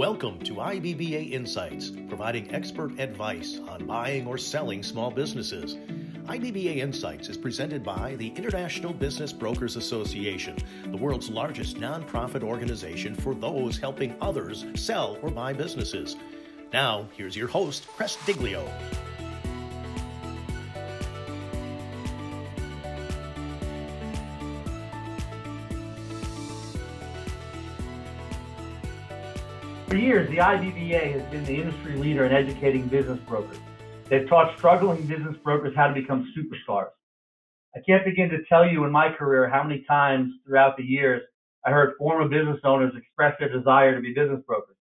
Welcome to IBBA Insights, providing expert advice on buying or selling small businesses. IBBA Insights is presented by the International Business Brokers Association, the world's largest nonprofit organization for those helping others sell or buy businesses. Now, here's your host, Cress Diglio. For years, the IBBA has been the industry leader in educating business brokers. They've taught struggling business brokers how to become superstars. I can't begin to tell you in my career how many times throughout the years I heard former business owners express their desire to be business brokers.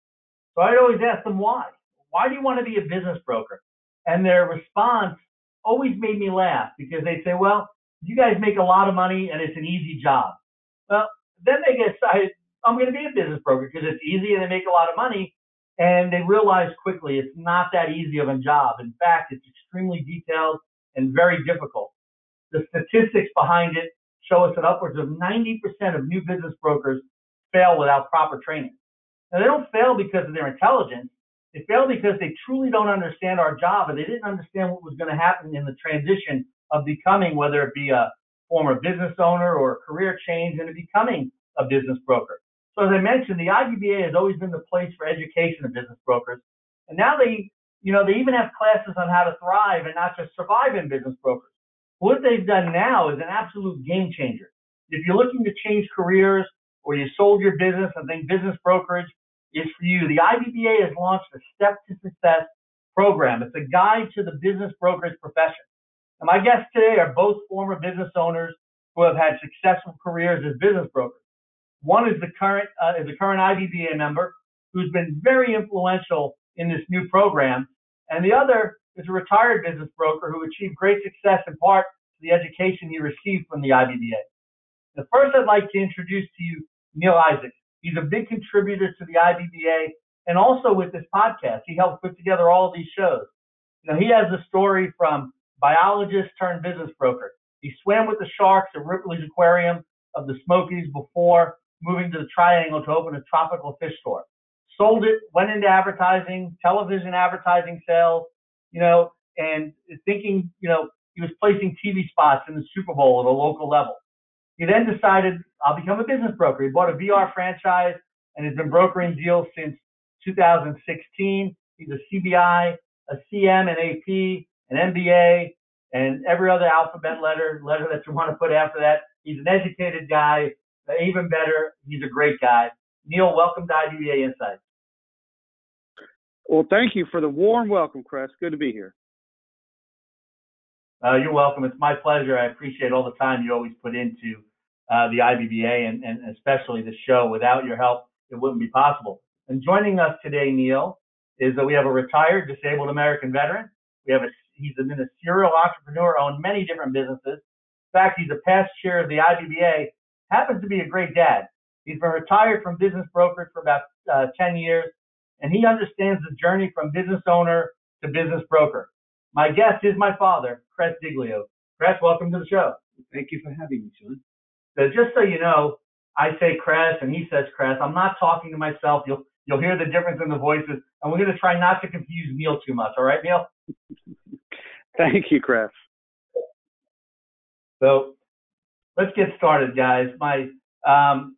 So I'd always ask them why. Why do you want to be a business broker? And their response always made me laugh because they'd say, well, you guys make a lot of money and it's an easy job. Well, then they get excited I'm going to be a business broker because it's easy and they make a lot of money. And they realize quickly it's not that easy of a job. In fact, it's extremely detailed and very difficult. The statistics behind it show us that upwards of 90% of new business brokers fail without proper training. Now, they don't fail because of their intelligence. They fail because they truly don't understand our job and they didn't understand what was going to happen in the transition of becoming, whether it be a former business owner or a career change into becoming a business broker. So as I mentioned, the IBBA has always been the place for education of business brokers. And now they, you know, they even have classes on how to thrive and not just survive in business brokers. What they've done now is an absolute game changer. If you're looking to change careers or you sold your business and think business brokerage is for you, the IBBA has launched a Step to Success program. It's a guide to the business brokerage profession. And my guests today are both former business owners who have had successful careers as business brokers. One is the current uh, is a current IBBA member who's been very influential in this new program, and the other is a retired business broker who achieved great success in part to the education he received from the IBBA. The first I'd like to introduce to you Neal Isaac. He's a big contributor to the IBBA and also with this podcast. He helped put together all these shows. You know, he has a story from biologist turned business broker. He swam with the sharks at Ripley's Aquarium of the Smokies before moving to the Triangle to open a tropical fish store. Sold it, went into advertising, television advertising sales, you know, and thinking, you know, he was placing TV spots in the Super Bowl at a local level. He then decided, I'll become a business broker. He bought a VR franchise and has been brokering deals since 2016. He's a CBI, a CM, an AP, an MBA, and every other alphabet letter, letter that you want to put after that. He's an educated guy even better, he's a great guy. Neal, welcome to IBBA Insights. Well, thank you for the warm welcome, Chris. Good to be here. Uh, you're welcome. It's my pleasure. I appreciate all the time you always put into uh, the IBBA and, and especially the show. Without your help, it wouldn't be possible. And joining us today, Neal, is that we have a retired disabled American veteran. We have a he's been a serial entrepreneur, owned many different businesses. In fact, he's a past chair of the IBBA happens to be a great dad. He's been retired from business brokerage for about uh, 10 years, and he understands the journey from business owner to business broker. My guest is my father, Chris Diglio. Chris, welcome to the show. Thank you for having me, Sean. So just so you know, I say Chris and he says Chris. I'm not talking to myself. You'll you'll hear the difference in the voices, and we're going to try not to confuse Neal too much. All right, Neal? Thank you, Chris. So let's get started, guys. My um,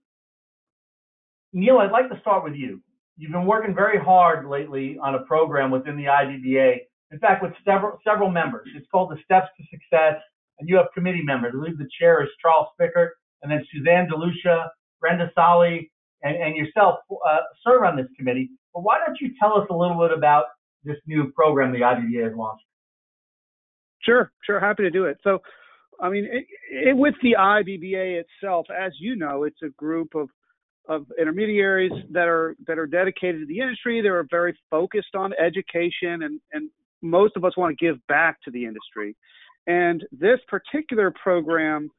Neal, I'd like to start with you. You've been working very hard lately on a program within the IBBA. In fact, with several several members. It's called the Steps to Success, and you have committee members. I believe the chair is Charles Spickert, and then Suzanne DeLucia, Brenda Solly, and, and yourself uh, serve on this committee. But why don't you tell us a little bit about this new program the IBBA has launched? Sure, sure, happy to do it. So I mean, it, it, with the IBBA itself, as you know, it's a group of of intermediaries that are that are dedicated to the industry. They're very focused on education, and and most of us want to give back to the industry. And this particular program,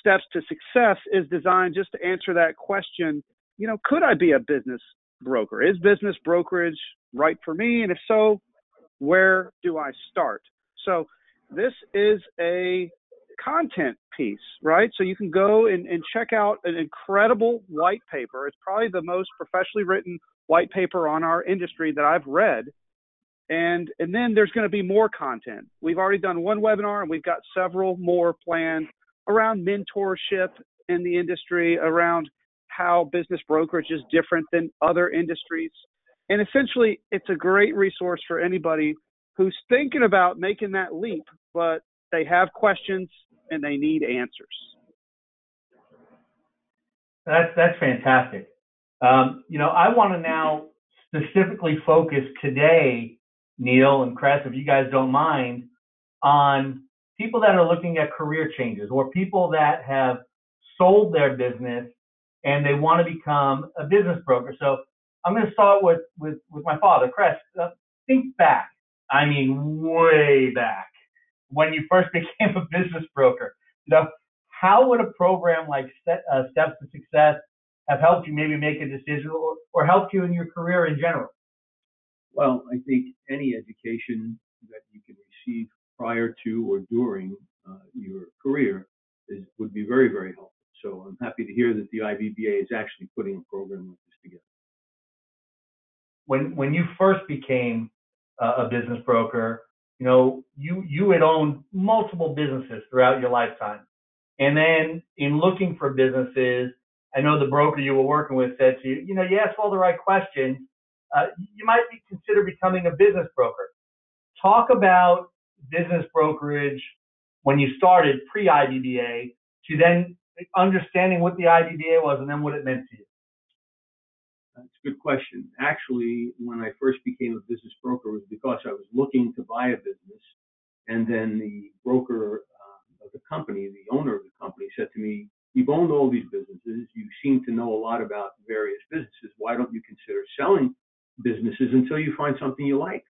Steps to Success, is designed just to answer that question. You know, could I be a business broker? Is business brokerage right for me? And if so, where do I start? So this is a content piece, right? So you can go and, and check out an incredible white paper. It's probably the most professionally written white paper on our industry that I've read. And and then there's going to be more content. We've already done one webinar and we've got several more planned around mentorship in the industry, around how business brokerage is different than other industries. And essentially, it's a great resource for anybody who's thinking about making that leap, but they have questions and they need answers. That's that's fantastic. Um, you know, I want to now specifically focus today, Neal and Chris, if you guys don't mind, on people that are looking at career changes or people that have sold their business and they want to become a business broker. So I'm going to start with with with my father, Chris. Uh, think back. I mean, way back when you first became a business broker. You know, how would a program like uh, Steps to Success have helped you maybe make a decision or, or helped you in your career in general? Well, I think any education that you can receive prior to or during uh, your career is, would be very, very helpful. So I'm happy to hear that the IBBA is actually putting a program like this together. When when you first became uh, a business broker, you know you you had owned multiple businesses throughout your lifetime, and then in looking for businesses, I know the broker you were working with said to you, you know, you ask all the right questions, uh, you might be consider becoming a business broker. Talk about business brokerage when you started pre IBBA to then understanding what the IBBA was and then what it meant to you. That's a good question. Actually, when I first became a business broker, it was because I was looking to buy a business, and then the broker uh, of the company, the owner of the company, said to me, "You've owned all these businesses. You seem to know a lot about various businesses. Why don't you consider selling businesses until you find something you like?"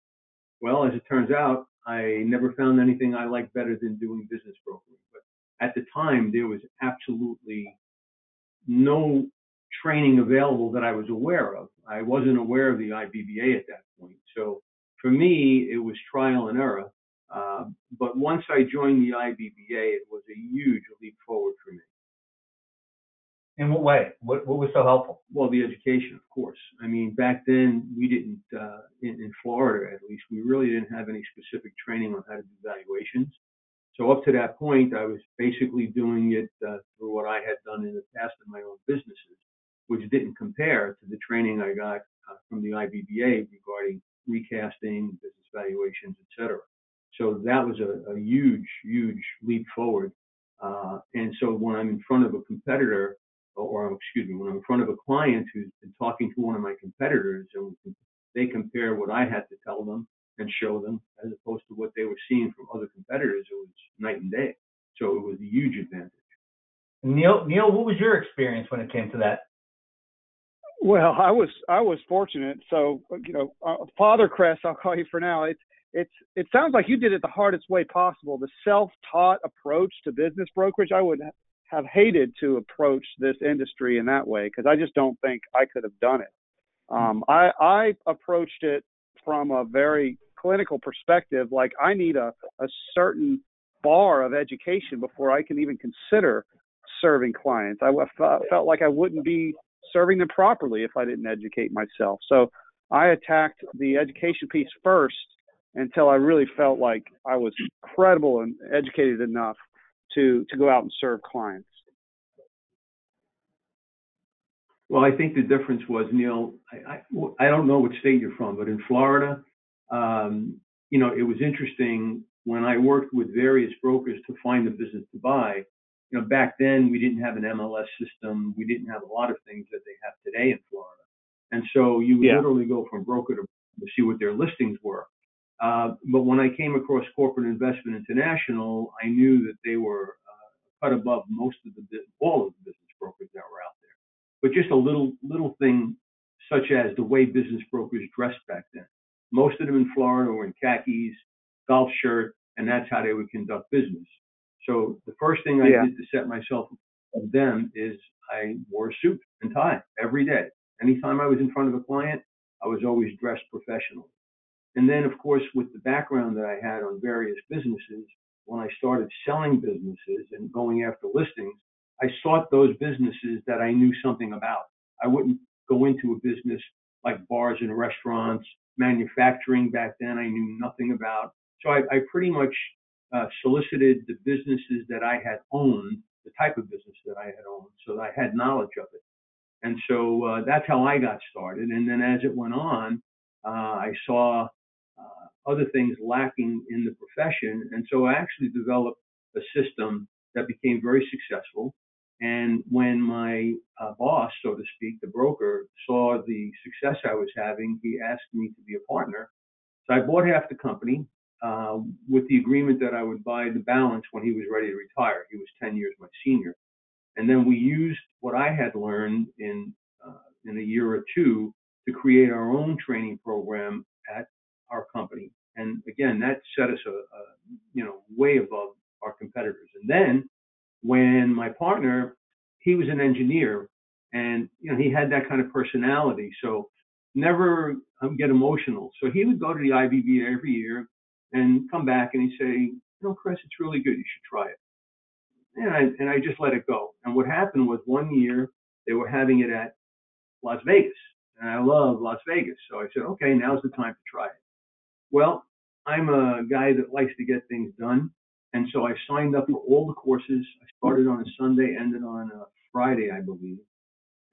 Well, as it turns out, I never found anything I liked better than doing business brokering. But at the time, there was absolutely no training available that I was aware of. I wasn't aware of the IBBA at that point. So for me, it was trial and error. Uh, but once I joined the IBBA, it was a huge leap forward for me. In what way? What, what was so helpful? Well, the education, of course. I mean, back then we didn't, uh, in, in Florida at least, we really didn't have any specific training on how to do valuations. So up to that point, I was basically doing it uh, through what I had done in the past in my own businesses, which didn't compare to the training I got uh, from the IBBA regarding recasting, business valuations, etc. So that was a, a, huge, huge leap forward. Uh, and so when I'm in front of a competitor, or, or excuse me, when I'm in front of a client who's been talking to one of my competitors, and they compare what I had to tell them and show them as opposed to what they were seeing from other competitors. It was night and day. So it was a huge advantage. Neal, Neal, what was your experience when it came to that? Well, I was I was fortunate. So you know, uh, Father Cress, I'll call you for now. It's it's it sounds like you did it the hardest way possible. The self-taught approach to business brokerage. I would have hated to approach this industry in that way because I just don't think I could have done it. Um, I I approached it from a very clinical perspective, like I need a, a certain bar of education before I can even consider serving clients. I felt like I wouldn't be serving them properly if I didn't educate myself. So I attacked the education piece first until I really felt like I was credible and educated enough to to go out and serve clients. Well, I think the difference was Neal. I, I, I don't know what state you're from, but in Florida, um, you know, it was interesting when I worked with various brokers to find the business to buy. You know, back then we didn't have an MLS system. We didn't have a lot of things that they have today in Florida. And so you would yeah. literally go from broker to, to see what their listings were. Uh, but when I came across Corporate Investment International, I knew that they were uh, cut above most of the all of the business brokers that were out there. But just a little little thing such as the way business brokers dressed back then. Most of them in Florida were in khakis, golf shirt, and that's how they would conduct business. So the first thing I yeah. did to set myself of them is I wore a suit and tie every day. Anytime I was in front of a client, I was always dressed professionally. And then, of course, with the background that I had on various businesses, when I started selling businesses and going after listings, I sought those businesses that I knew something about. I wouldn't go into a business like bars and restaurants, manufacturing back then I knew nothing about. So I, I pretty much uh, solicited the businesses that I had owned, the type of business that I had owned, so I had knowledge of it. And so uh, that's how I got started. And then as it went on, uh, I saw uh, other things lacking in the profession. And so I actually developed a system that became very successful. And when my uh, boss, so to speak, the broker, saw the success I was having, he asked me to be a partner. So I bought half the company uh, with the agreement that I would buy the balance when he was ready to retire. He was 10 years my senior. And then we used what I had learned in uh, in a year or two to create our own training program at our company. And again, that set us a, a you know way above our competitors. And then when my partner, he was an engineer, and you know he had that kind of personality, so never um, get emotional. So he would go to the IBBA every year and come back and he'd say, you know, Chris, it's really good. You should try it and I, and I just let it go. And what happened was one year they were having it at Las Vegas, and I love Las Vegas, so I said, okay, now's the time to try it. Well, I'm a guy that likes to get things done, and so I signed up for all the courses. I started on a Sunday, ended on a Friday, I believe.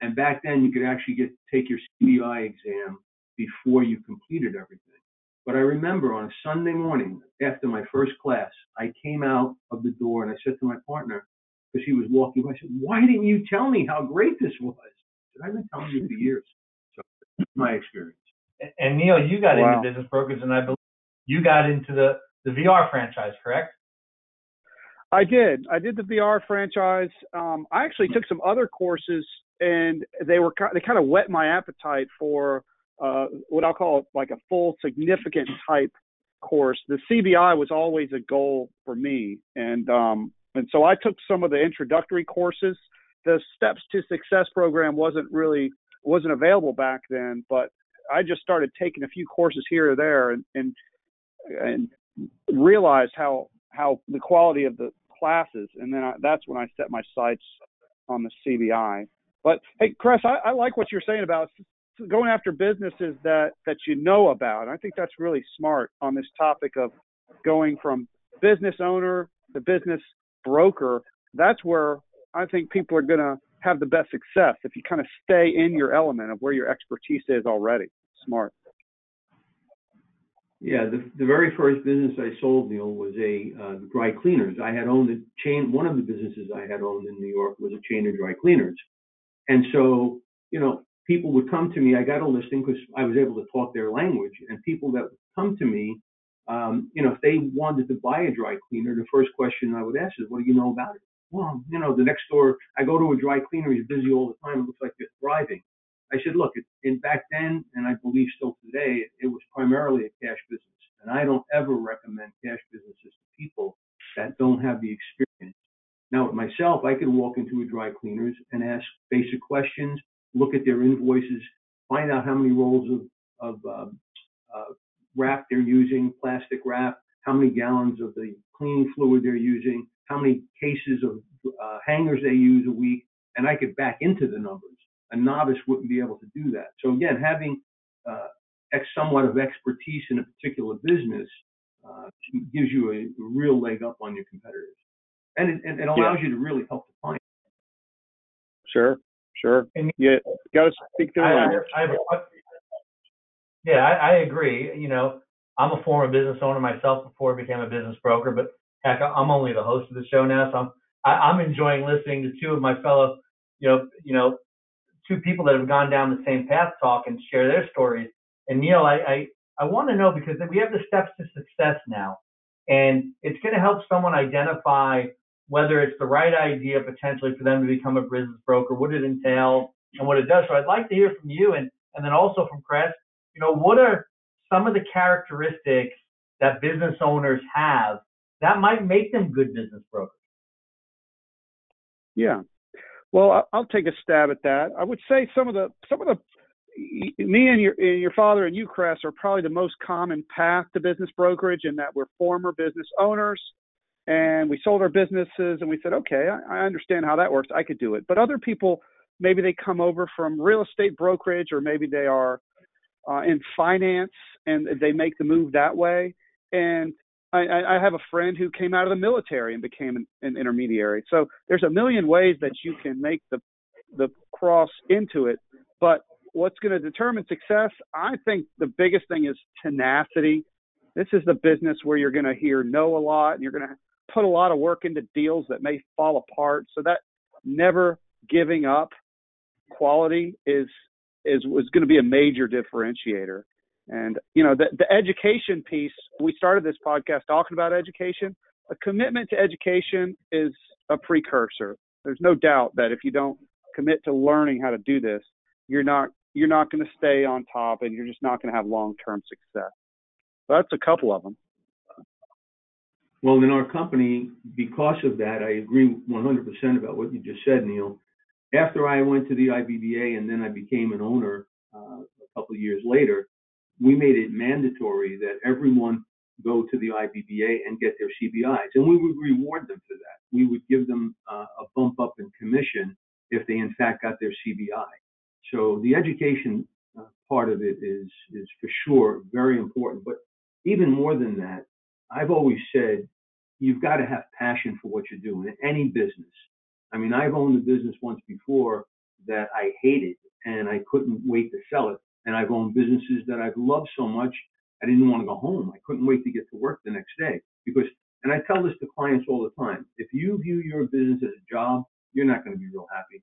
And back then, you could actually get take your CBI exam before you completed everything. But I remember on a Sunday morning after my first class, I came out of the door and I said to my partner, because he was walking by, I said, Why didn't you tell me how great this was? I said, I've been telling you for years. So that's my experience. And Neal, you got wow. into business brokers, and I believe you got into the, the VR franchise, correct? I did. I did the VR franchise. Um, I actually took some other courses, and they were they kind of whet my appetite for uh, what I'll call like a full significant type course. The CBI was always a goal for me, and um, and so I took some of the introductory courses. The Steps to Success program wasn't really wasn't available back then, but I just started taking a few courses here or there, and and, and realized how how the quality of the classes, and then I, that's when I set my sights on the CBI. But hey, Chris, I, I like what you're saying about going after businesses that that you know about. I think that's really smart on this topic of going from business owner to business broker. That's where I think people are going to have the best success if you kind of stay in your element of where your expertise is already. Smart. Yeah, the, the very first business I sold, Neal, was a uh, dry cleaners. I had owned a chain. One of the businesses I had owned in New York was a chain of dry cleaners, and so you know people would come to me. I got a listing because I was able to talk their language, and people that would come to me, um, you know, if they wanted to buy a dry cleaner, the first question I would ask is, "What do you know about it?" Well, you know, the next door, I go to a dry cleaner. He's busy all the time. It looks like they're thriving. I said, look, in back then, and I believe still today, it was primarily a cash business, and I don't ever recommend cash businesses to people that don't have the experience. Now, myself, I could walk into a dry cleaners and ask basic questions look at their invoices, find out how many rolls of, of um, uh, wrap they're using, plastic wrap, how many gallons of the cleaning fluid they're using, how many cases of uh, hangers they use a week, and I could back into the numbers. A novice wouldn't be able to do that. So again, having uh, ex- somewhat of expertise in a particular business uh, gives you a, real leg up on your competitors, and it, and it allows yeah. you to really help the client. Sure. Sure. And you got to speak their I, language. I, I, yeah, I, I agree. You know, I'm a former business owner myself before I became a business broker, but heck, I'm only the host of the show now, so I'm I, I'm enjoying listening to two of my fellow, you know, you know, two people that have gone down the same path talk and share their stories. And Neal, I I, I want to know because we have the steps to success now, and it's going to help someone identify whether it's the right idea potentially for them to become a business broker, what it entails, and what it does. So I'd like to hear from you and, and then also from Chris, you know, what are some of the characteristics that business owners have that might make them good business brokers? Yeah. Well, I'll take a stab at that. I would say some of the some of the me and your and your father and you, Chris, are probably the most common path to business brokerage in that we're former business owners and we sold our businesses and we said, okay, I, I understand how that works. I could do it. But other people, maybe they come over from real estate brokerage or maybe they are uh, in finance and they make the move that way. And I, I have a friend who came out of the military and became an, an intermediary. So there's a million ways that you can make the the cross into it. But what's going to determine success? I think the biggest thing is tenacity. This is the business where you're going to hear no a lot and you're going to put a lot of work into deals that may fall apart. So that never giving up quality is is was going to be a major differentiator. And you know the the education piece. We started this podcast talking about education. A commitment to education is a precursor. There's no doubt that if you don't commit to learning how to do this, you're not you're not going to stay on top, and you're just not going to have long term success. So that's a couple of them. Well, in our company, because of that, I agree 100% about what you just said, Neal. After I went to the IBBA and then I became an owner uh, a couple of years later, we made it mandatory that everyone go to the IBBA and get their CBIs, and we would reward them for that. We would give them uh, a bump up in commission if they in fact got their CBI. So the education uh, part of it is is for sure very important. But even more than that, I've always said you've got to have passion for what you're doing in any business. I mean, I've owned a business once before that I hated and I couldn't wait to sell it. And I've owned businesses that I've loved so much I didn't want to go home. I couldn't wait to get to work the next day because, and I tell this to clients all the time. If you view your business as a job, you're not going to be real happy.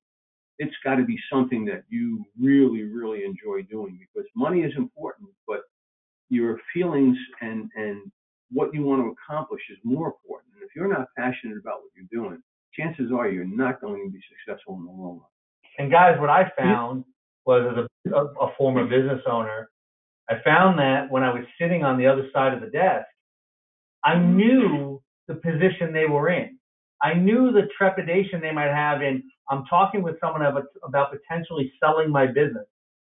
It's got to be something that you really, really enjoy doing because money is important, but your feelings and and what you want to accomplish is more important. And if you're not passionate about what you're doing, chances are you're not going to be successful in the long run. And guys, what I found was as a, a former business owner, I found that when I was sitting on the other side of the desk, I knew the position they were in. I knew the trepidation they might have in I'm talking with someone about, about potentially selling my business.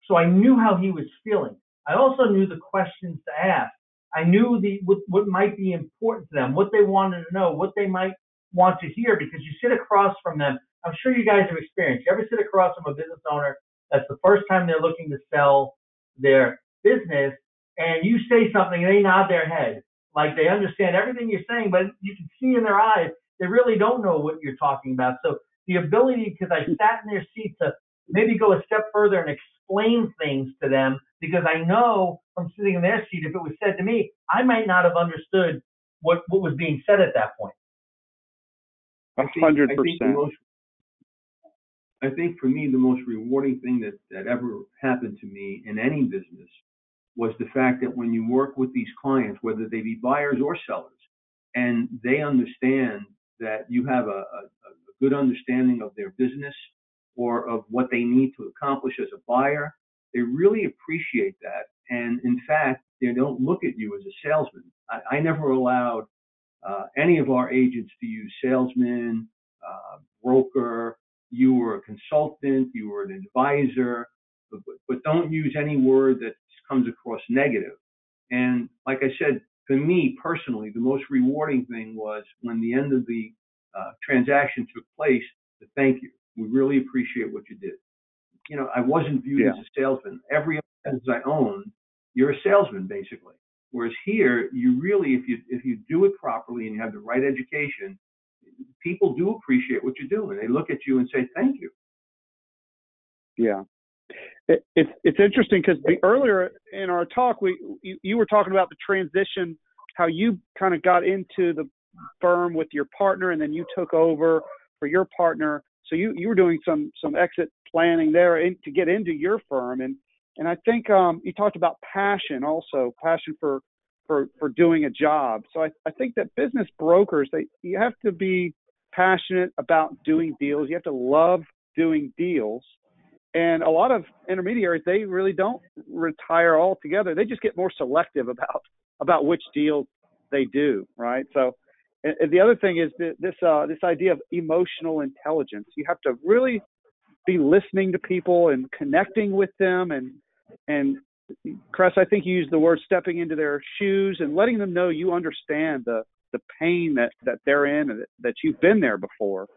So I knew how he was feeling. I also knew the questions to ask. I knew the what, what might be important to them, what they wanted to know, what they might want to hear, because you sit across from them. I'm sure you guys have experienced. You ever sit across from a business owner that's the first time they're looking to sell their business, and you say something, and they nod their head like they understand everything you're saying, but you can see in their eyes they really don't know what you're talking about. So the ability, because I sat in their seat to maybe go a step further and explain things to them because I know from sitting in their seat, if it was said to me, I might not have understood what, what was being said at that point. A hundred percent. I think for me, the most rewarding thing that, that ever happened to me in any business was the fact that when you work with these clients, whether they be buyers or sellers, and they understand that you have a, a, a good understanding of their business or of what they need to accomplish as a buyer, they really appreciate that. And in fact, they don't look at you as a salesman. I, I never allowed uh, any of our agents to use salesman, uh, broker. You were a consultant, you were an advisor, but, but don't use any word that comes across negative. And like I said, for me personally, the most rewarding thing was when the end of the uh, transaction took place to thank you. We really appreciate what you did you know, I wasn't viewed yeah. as a salesman. Every business I own, you're a salesman basically. Whereas here, you really, if you if you do it properly and you have the right education, people do appreciate what you're doing. They look at you and say thank you. Yeah, it, it's it's interesting because earlier in our talk, we you, you were talking about the transition, how you kind of got into the firm with your partner, and then you took over for your partner. So you you were doing some some exit planning there in, to get into your firm, and and I think um, you talked about passion also, passion for for for doing a job. So I I think that business brokers they you have to be passionate about doing deals. You have to love doing deals. And a lot of intermediaries, they really don't retire altogether. They just get more selective about about which deals they do, right? So and the other thing is this uh, this idea of emotional intelligence. You have to really be listening to people and connecting with them and and Cress, I think you used the word stepping into their shoes and letting them know you understand the the pain that that they're in and that, that you've been there before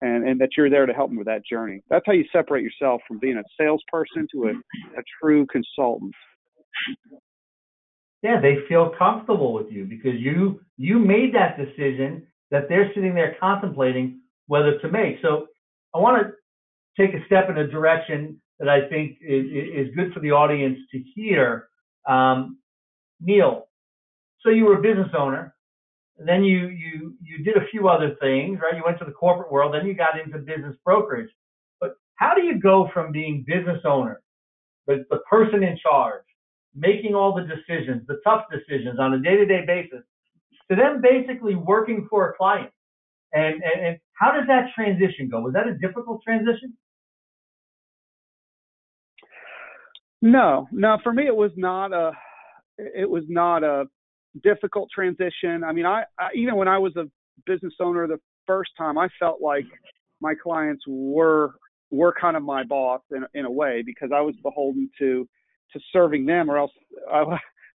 and and that you're there to help them with that journey that's how you separate yourself from being a salesperson to a, a true consultant yeah they feel comfortable with you because you you made that decision that they're sitting there contemplating whether to make so i want to take a step in a direction that i think is, is good for the audience to hear um, neal so you were a business owner then you you you did a few other things, right? You went to the corporate world, then you got into business brokerage. But how do you go from being business owner, the, the person in charge, making all the decisions, the tough decisions on a day-to-day basis, to them basically working for a client? And, and and how does that transition go? Was that a difficult transition? No, no. For me, it was not a. It was not a difficult transition. I mean, I, I even when I was a business owner the first time, I felt like my clients were were kind of my boss in in a way because I was beholden to to serving them, or else I,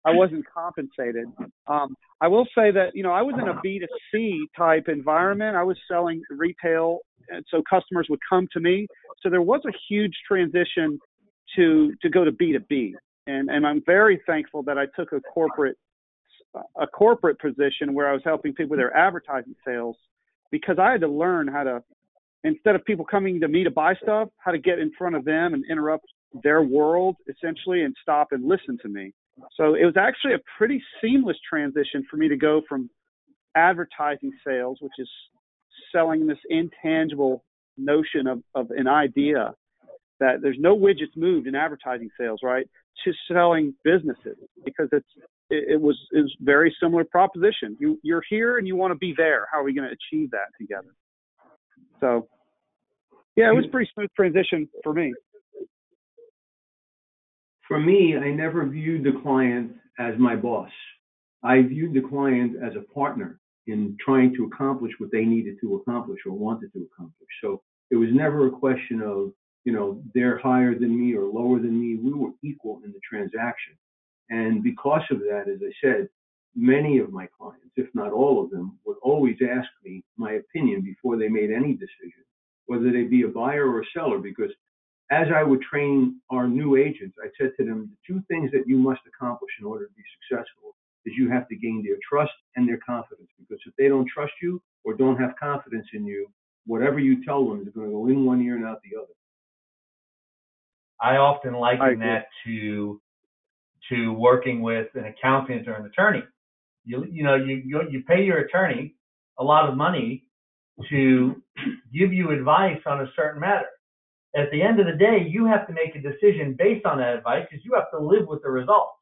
I wasn't compensated. Um, I will say that you know I was in a B 2 C type environment. I was selling retail, and so customers would come to me. So there was a huge transition to to go to B 2 B, and and I'm very thankful that I took a corporate a corporate position where I was helping people with their advertising sales because I had to learn how to instead of people coming to me to buy stuff, how to get in front of them and interrupt their world essentially and stop and listen to me. So it was actually a pretty seamless transition for me to go from advertising sales, which is selling this intangible notion of, of an idea that there's no widgets moved in advertising sales, right? To selling businesses because it's it, it was is very similar proposition. You you're here and you want to be there. How are we going to achieve that together? So, yeah, it was pretty smooth transition for me. For me, I never viewed the client as my boss. I viewed the client as a partner in trying to accomplish what they needed to accomplish or wanted to accomplish. So it was never a question of, you know, they're higher than me or lower than me. We were equal in the transaction. And because of that, as I said, many of my clients, if not all of them, would always ask me my opinion before they made any decision, whether they be a buyer or a seller, because as I would train our new agents, I said to them, the two things that you must accomplish in order to be successful is you have to gain their trust and their confidence. Because if they don't trust you or don't have confidence in you, whatever you tell them is going to go in one ear and out the other. I often liken I that to to working with an accountant or an attorney. You you know you you pay your attorney a lot of money to give you advice on a certain matter. At the end of the day, you have to make a decision based on that advice because you have to live with the results.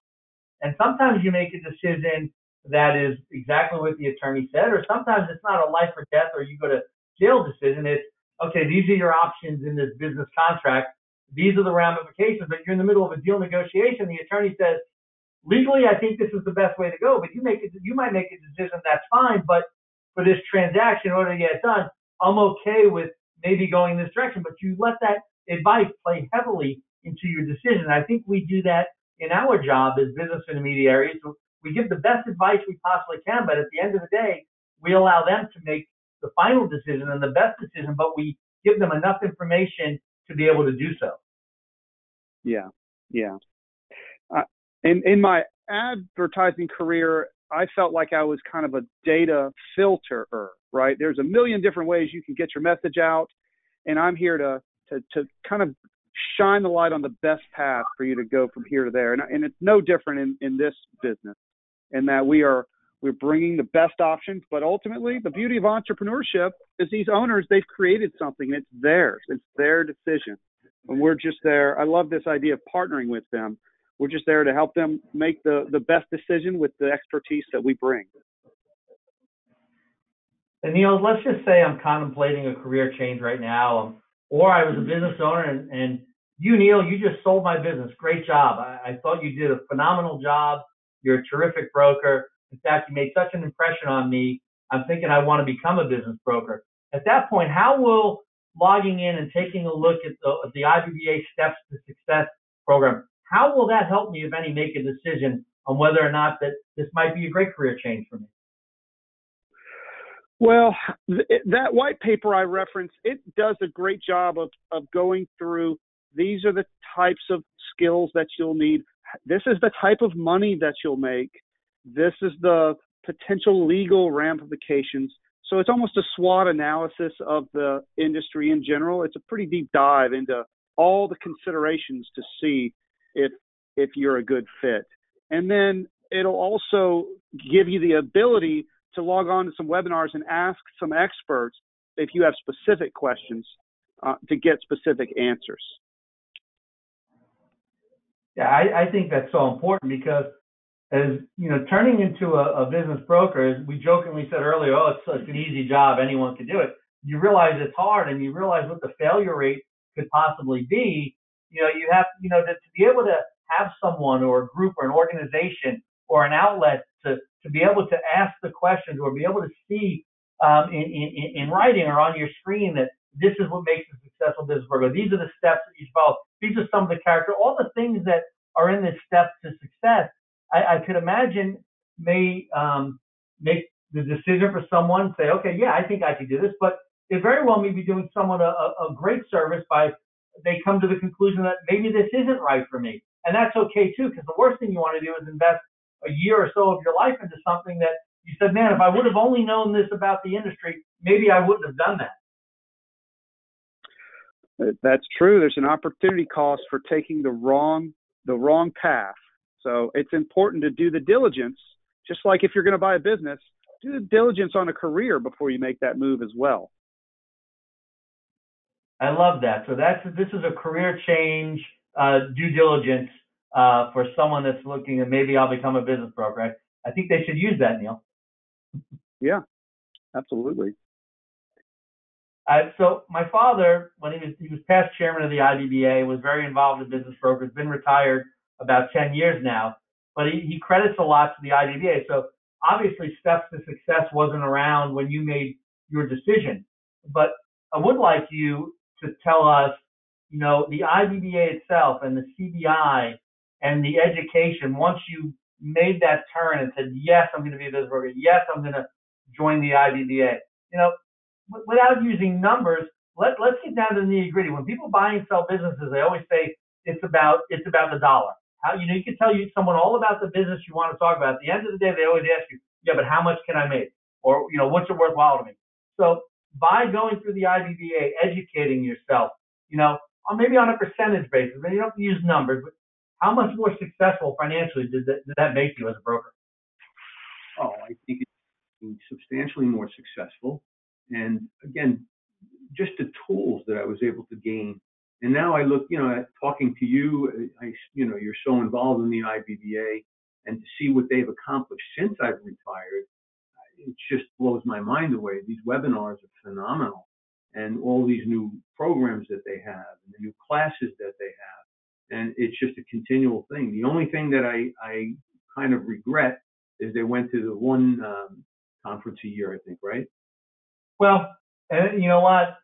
And sometimes you make a decision that is exactly what the attorney said, or sometimes it's not a life or death or you go to jail decision. It's okay, these are your options in this business contract these are the ramifications. But you're in the middle of a deal negotiation. The attorney says, legally, I think this is the best way to go. But you make it, you might make a decision that's fine. But for this transaction, in order to get it done, I'm okay with maybe going this direction. But you let that advice play heavily into your decision. I think we do that in our job as business intermediaries. We give the best advice we possibly can, but at the end of the day, we allow them to make the final decision and the best decision, but we give them enough information to be able to do so. Yeah, yeah. Uh, in in my advertising career, I felt like I was kind of a data filterer, right? There's a million different ways you can get your message out, and I'm here to to to kind of shine the light on the best path for you to go from here to there. And, and it's no different in, in this business in that we are we're bringing the best options, but ultimately the beauty of entrepreneurship is these owners they've created something and it's theirs. It's their decision and we're just there. I love this idea of partnering with them. We're just there to help them make the, the best decision with the expertise that we bring. And Neal, let's just say I'm contemplating a career change right now, or I was a business owner and, and you, Neal, you just sold my business. Great job. I, I thought you did a phenomenal job. You're a terrific broker. In fact, you made such an impression on me. I'm thinking I want to become a business broker. At that point, how will logging in and taking a look at the, at the IBBA Steps to Success program, how will that help me, if any, make a decision on whether or not that this might be a great career change for me? Well, th- that white paper I referenced, it does a great job of, of going through these are the types of skills that you'll need. This is the type of money that you'll make. This is the potential legal ramifications. So it's almost a SWOT analysis of the industry in general. It's a pretty deep dive into all the considerations to see if if you're a good fit. And then it'll also give you the ability to log on to some webinars and ask some experts if you have specific questions uh, to get specific answers. Yeah, I, I think that's so important because as you know, turning into a, a business broker, as we jokingly said earlier, oh, it's, it's an easy job, anyone can do it. You realize it's hard, and you realize what the failure rate could possibly be. You know, you have, you know, to, to be able to have someone or a group or an organization or an outlet to to be able to ask the questions or be able to see um, in, in, in writing or on your screen that this is what makes a successful business broker. These are the steps that you follow. These are some of the character, all the things that are in this step to success. I, I could imagine may um, make the decision for someone say, okay, yeah, I think I could do this, but it very well may be doing someone a, a great service by they come to the conclusion that maybe this isn't right for me, and that's okay too, because the worst thing you want to do is invest a year or so of your life into something that you said, man, if I would have only known this about the industry, maybe I wouldn't have done that. Uh, that's true. There's an opportunity cost for taking the wrong the wrong path. So it's important to do the diligence, just like if you're going to buy a business, do the diligence on a career before you make that move as well. I love that. So that's this is a career change, uh, due diligence uh, for someone that's looking and maybe I'll become a business broker. I, I think they should use that, Neal. Yeah, absolutely. Uh, so my father, when he was he was past chairman of the IBBA, was very involved in business brokers. Been retired about 10 years now, but he, he credits a lot to the IBBA. So obviously, steps to success wasn't around when you made your decision. But I would like you to tell us, you know, the IBBA itself and the CBI and the education. Once you made that turn and said, yes, I'm going to be a business broker. Yes, I'm going to join the IBBA. You know, without using numbers, let, let's get down to the nitty gritty. When people buy and sell businesses, they always say it's about it's about the dollar. How you know you can tell you someone all about the business you want to talk about. At the end of the day, they always ask you, yeah, but how much can I make? Or you know, what's it worthwhile to me? So by going through the IBBA, educating yourself, you know, or maybe on a percentage basis, but you don't use numbers, but how much more successful financially did that, did that make you as a broker? Oh, I think it's substantially more successful. And again, just the tools that I was able to gain. And now I look, you know, at talking to you, I, you know, you're so involved in the IBBA, and to see what they've accomplished since I've retired, it just blows my mind away. These webinars are phenomenal, and all these new programs that they have, and the new classes that they have, and it's just a continual thing. The only thing that I, I kind of regret is they went to the one um, conference a year, I think, right? Well, and you know what?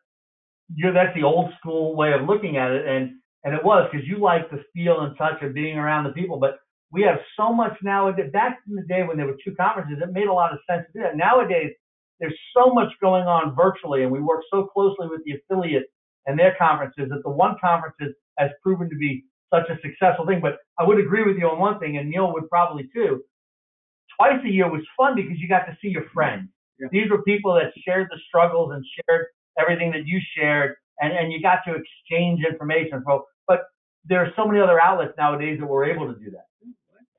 You're, that's the old school way of looking at it, and and it was because you like the feel and touch of being around the people. But we have so much nowadays. Back in the day when there were two conferences, it made a lot of sense to do that. Nowadays, there's so much going on virtually, and we work so closely with the affiliates and their conferences that the one conference has proven to be such a successful thing. But I would agree with you on one thing, and Neal would probably too. Twice a year was fun because you got to see your friends. Yeah. These were people that shared the struggles and shared everything that you shared, and, and you got to exchange information. So, but there are so many other outlets nowadays that we're able to do that.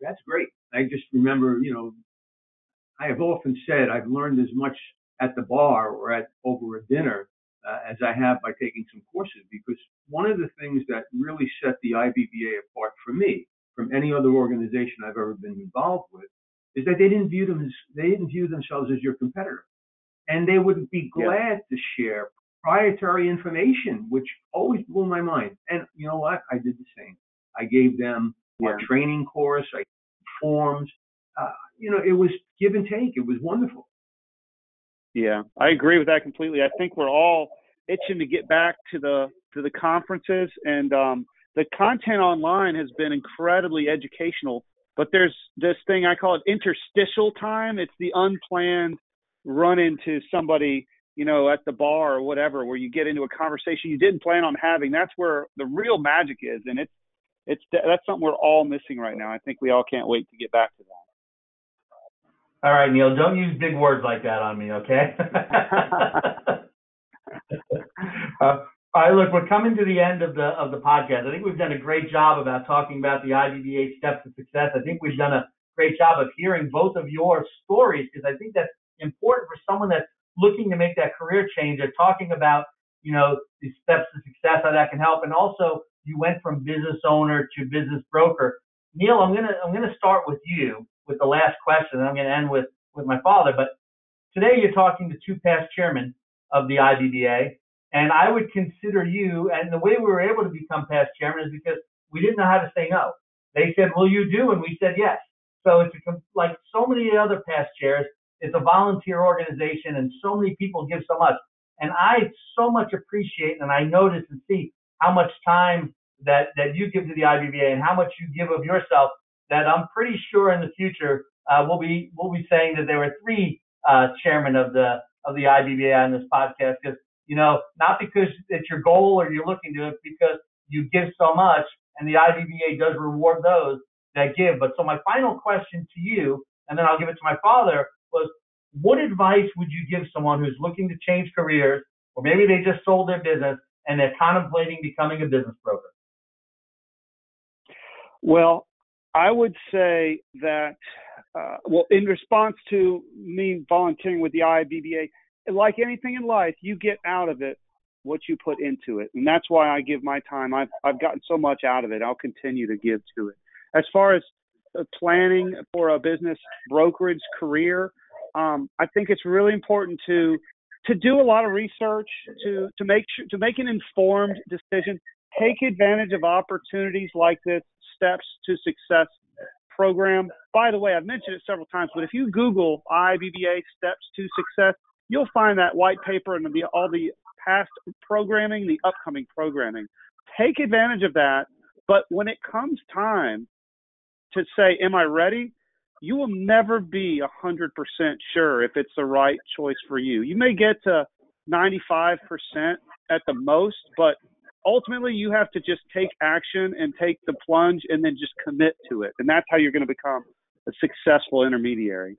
That's great. I just remember, you know, I have often said I've learned as much at the bar or at over a dinner uh, as I have by taking some courses because one of the things that really set the IBBA apart for me from any other organization I've ever been involved with is that they didn't view them as they didn't view themselves as your competitor, and they would be glad yeah. to share proprietary information, which always blew my mind. And you know what? I did the same. I gave them yeah. our training course, I forms. Uh, you know, it was give and take. It was wonderful. Yeah, I agree with that completely. I think we're all itching to get back to the to the conferences, and um, the content online has been incredibly educational but there's this thing I call it interstitial time. It's the unplanned run into somebody, you know, at the bar or whatever, where you get into a conversation you didn't plan on having. That's where the real magic is, and it's it's that's something we're all missing right now. I think we all can't wait to get back to that. All right, Neal, don't use big words like that on me, okay? uh, all right, look, we're coming to the end of the of the podcast. I think we've done a great job about talking about the IBBA steps to success. I think we've done a great job of hearing both of your stories because I think that's important for someone that's looking to make that career change. They're talking about, you know, the steps to success, how that can help, and also you went from business owner to business broker. Neal, I'm gonna I'm gonna start with you with the last question, and I'm gonna end with with my father. But today you're talking to two past chairmen of the IBBA, and I would consider you. And the way we were able to become past chairman is because we didn't know how to say no. They said, "Will you do?" and we said yes. So it's a, like so many other past chairs. It's a volunteer organization, and so many people give so much. And I so much appreciate, and I notice and see how much time that that you give to the IBBA and how much you give of yourself. That I'm pretty sure in the future uh, we'll be we'll be saying that there were three uh, chairmen of the of the IBBA on this podcast because you know not because it's your goal or you're looking to it because you give so much and the IBBA does reward those that give. But so my final question to you, and then I'll give it to my father, was what advice would you give someone who's looking to change careers, or maybe they just sold their business and they're contemplating becoming a business broker? Well, I would say that, uh, well, in response to me volunteering with the IBBA, like anything in life, you get out of it what you put into it, and that's why I give my time. I've I've gotten so much out of it. I'll continue to give to it. As far as uh, planning for a business brokerage career, um, I think it's really important to to do a lot of research to to make sure, to make an informed decision. Take advantage of opportunities like this Steps to Success program. By the way, I've mentioned it several times, but if you Google IBBA Steps to Success, you'll find that white paper and the, all the past programming, the upcoming programming. Take advantage of that. But when it comes time to say, Am I ready? You will never be 100% sure if it's the right choice for you. You may get to 95% at the most, but ultimately you have to just take action and take the plunge and then just commit to it. And that's how you're going to become a successful intermediary.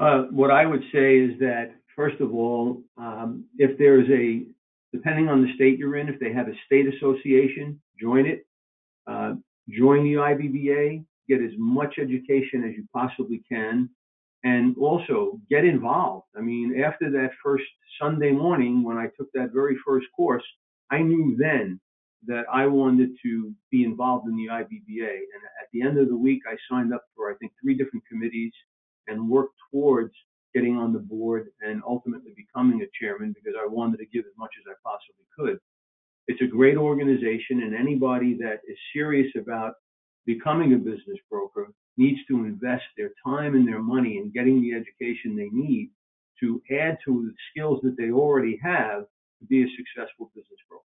Uh, what I would say is that, first of all, um, if there's a, depending on the state you're in, if they have a state association, join it. Uh, join the IBBA, get as much education as you possibly can and also get involved. I mean, after that first Sunday morning when I took that very first course, I knew then that I wanted to be involved in the IBBA. And at the end of the week, I signed up for, I think, three different committees and worked towards getting on the board and ultimately becoming a chairman because I wanted to give as much as I possibly could. It's a great organization, and anybody that is serious about becoming a business broker needs to invest their time and their money in getting the education they need to add to the skills that they already have to be a successful business broker.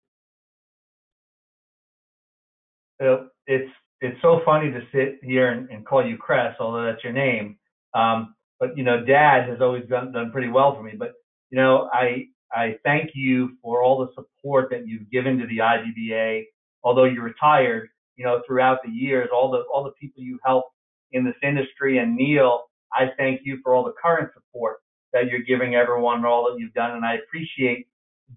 It's it's so funny to sit here and, and call you Cress, although that's your name. Um, but you know, Dad has always done done pretty well for me. But you know, I I thank you for all the support that you've given to the IBBA. Although you're retired, you know, throughout the years, all the all the people you helped in this industry. And Neal, I thank you for all the current support that you're giving everyone and all that you've done. And I appreciate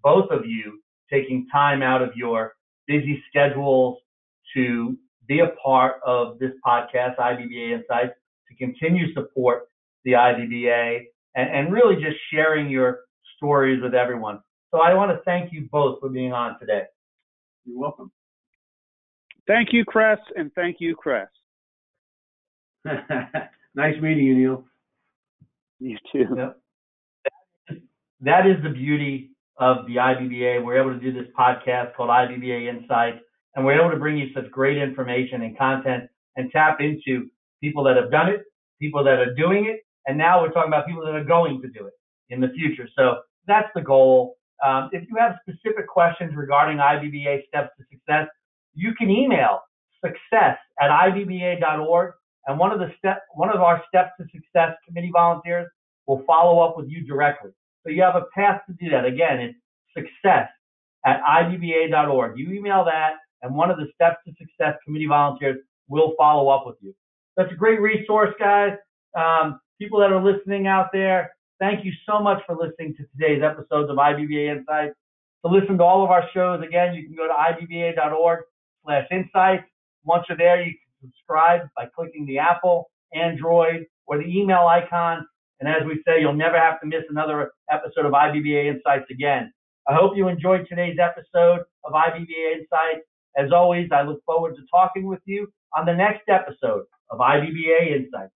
both of you taking time out of your busy schedules to be a part of this podcast, IBBA Insights, to continue support the IBBA and, and really just sharing your stories with everyone. So I want to thank you both for being on today. You're welcome. Thank you, Chris, and thank you, Chris. nice meeting you, Neal. You too. Yep. That is the beauty of the IBBA. We're able to do this podcast called IBBA Insights, and we're able to bring you such great information and content and tap into people that have done it, people that are doing it, and now we're talking about people that are going to do it in the future. So that's the goal. Um, if you have specific questions regarding IBBA steps to success, you can email success at ibba.org and one of the step, one of our Steps to Success committee volunteers will follow up with you directly. So you have a path to do that. Again, it's success at ibba.org. You email that, and one of the Steps to Success committee volunteers will follow up with you. That's a great resource, guys. Um, people that are listening out there, thank you so much for listening to today's episodes of IBBA Insights. To listen to all of our shows, again, you can go to ibba.org slash insights. Once you're there, you can subscribe by clicking the Apple, Android, or the email icon. And as we say, you'll never have to miss another episode of IBBA Insights again. I hope you enjoyed today's episode of IBBA Insights. As always, I look forward to talking with you on the next episode of IBBA Insights.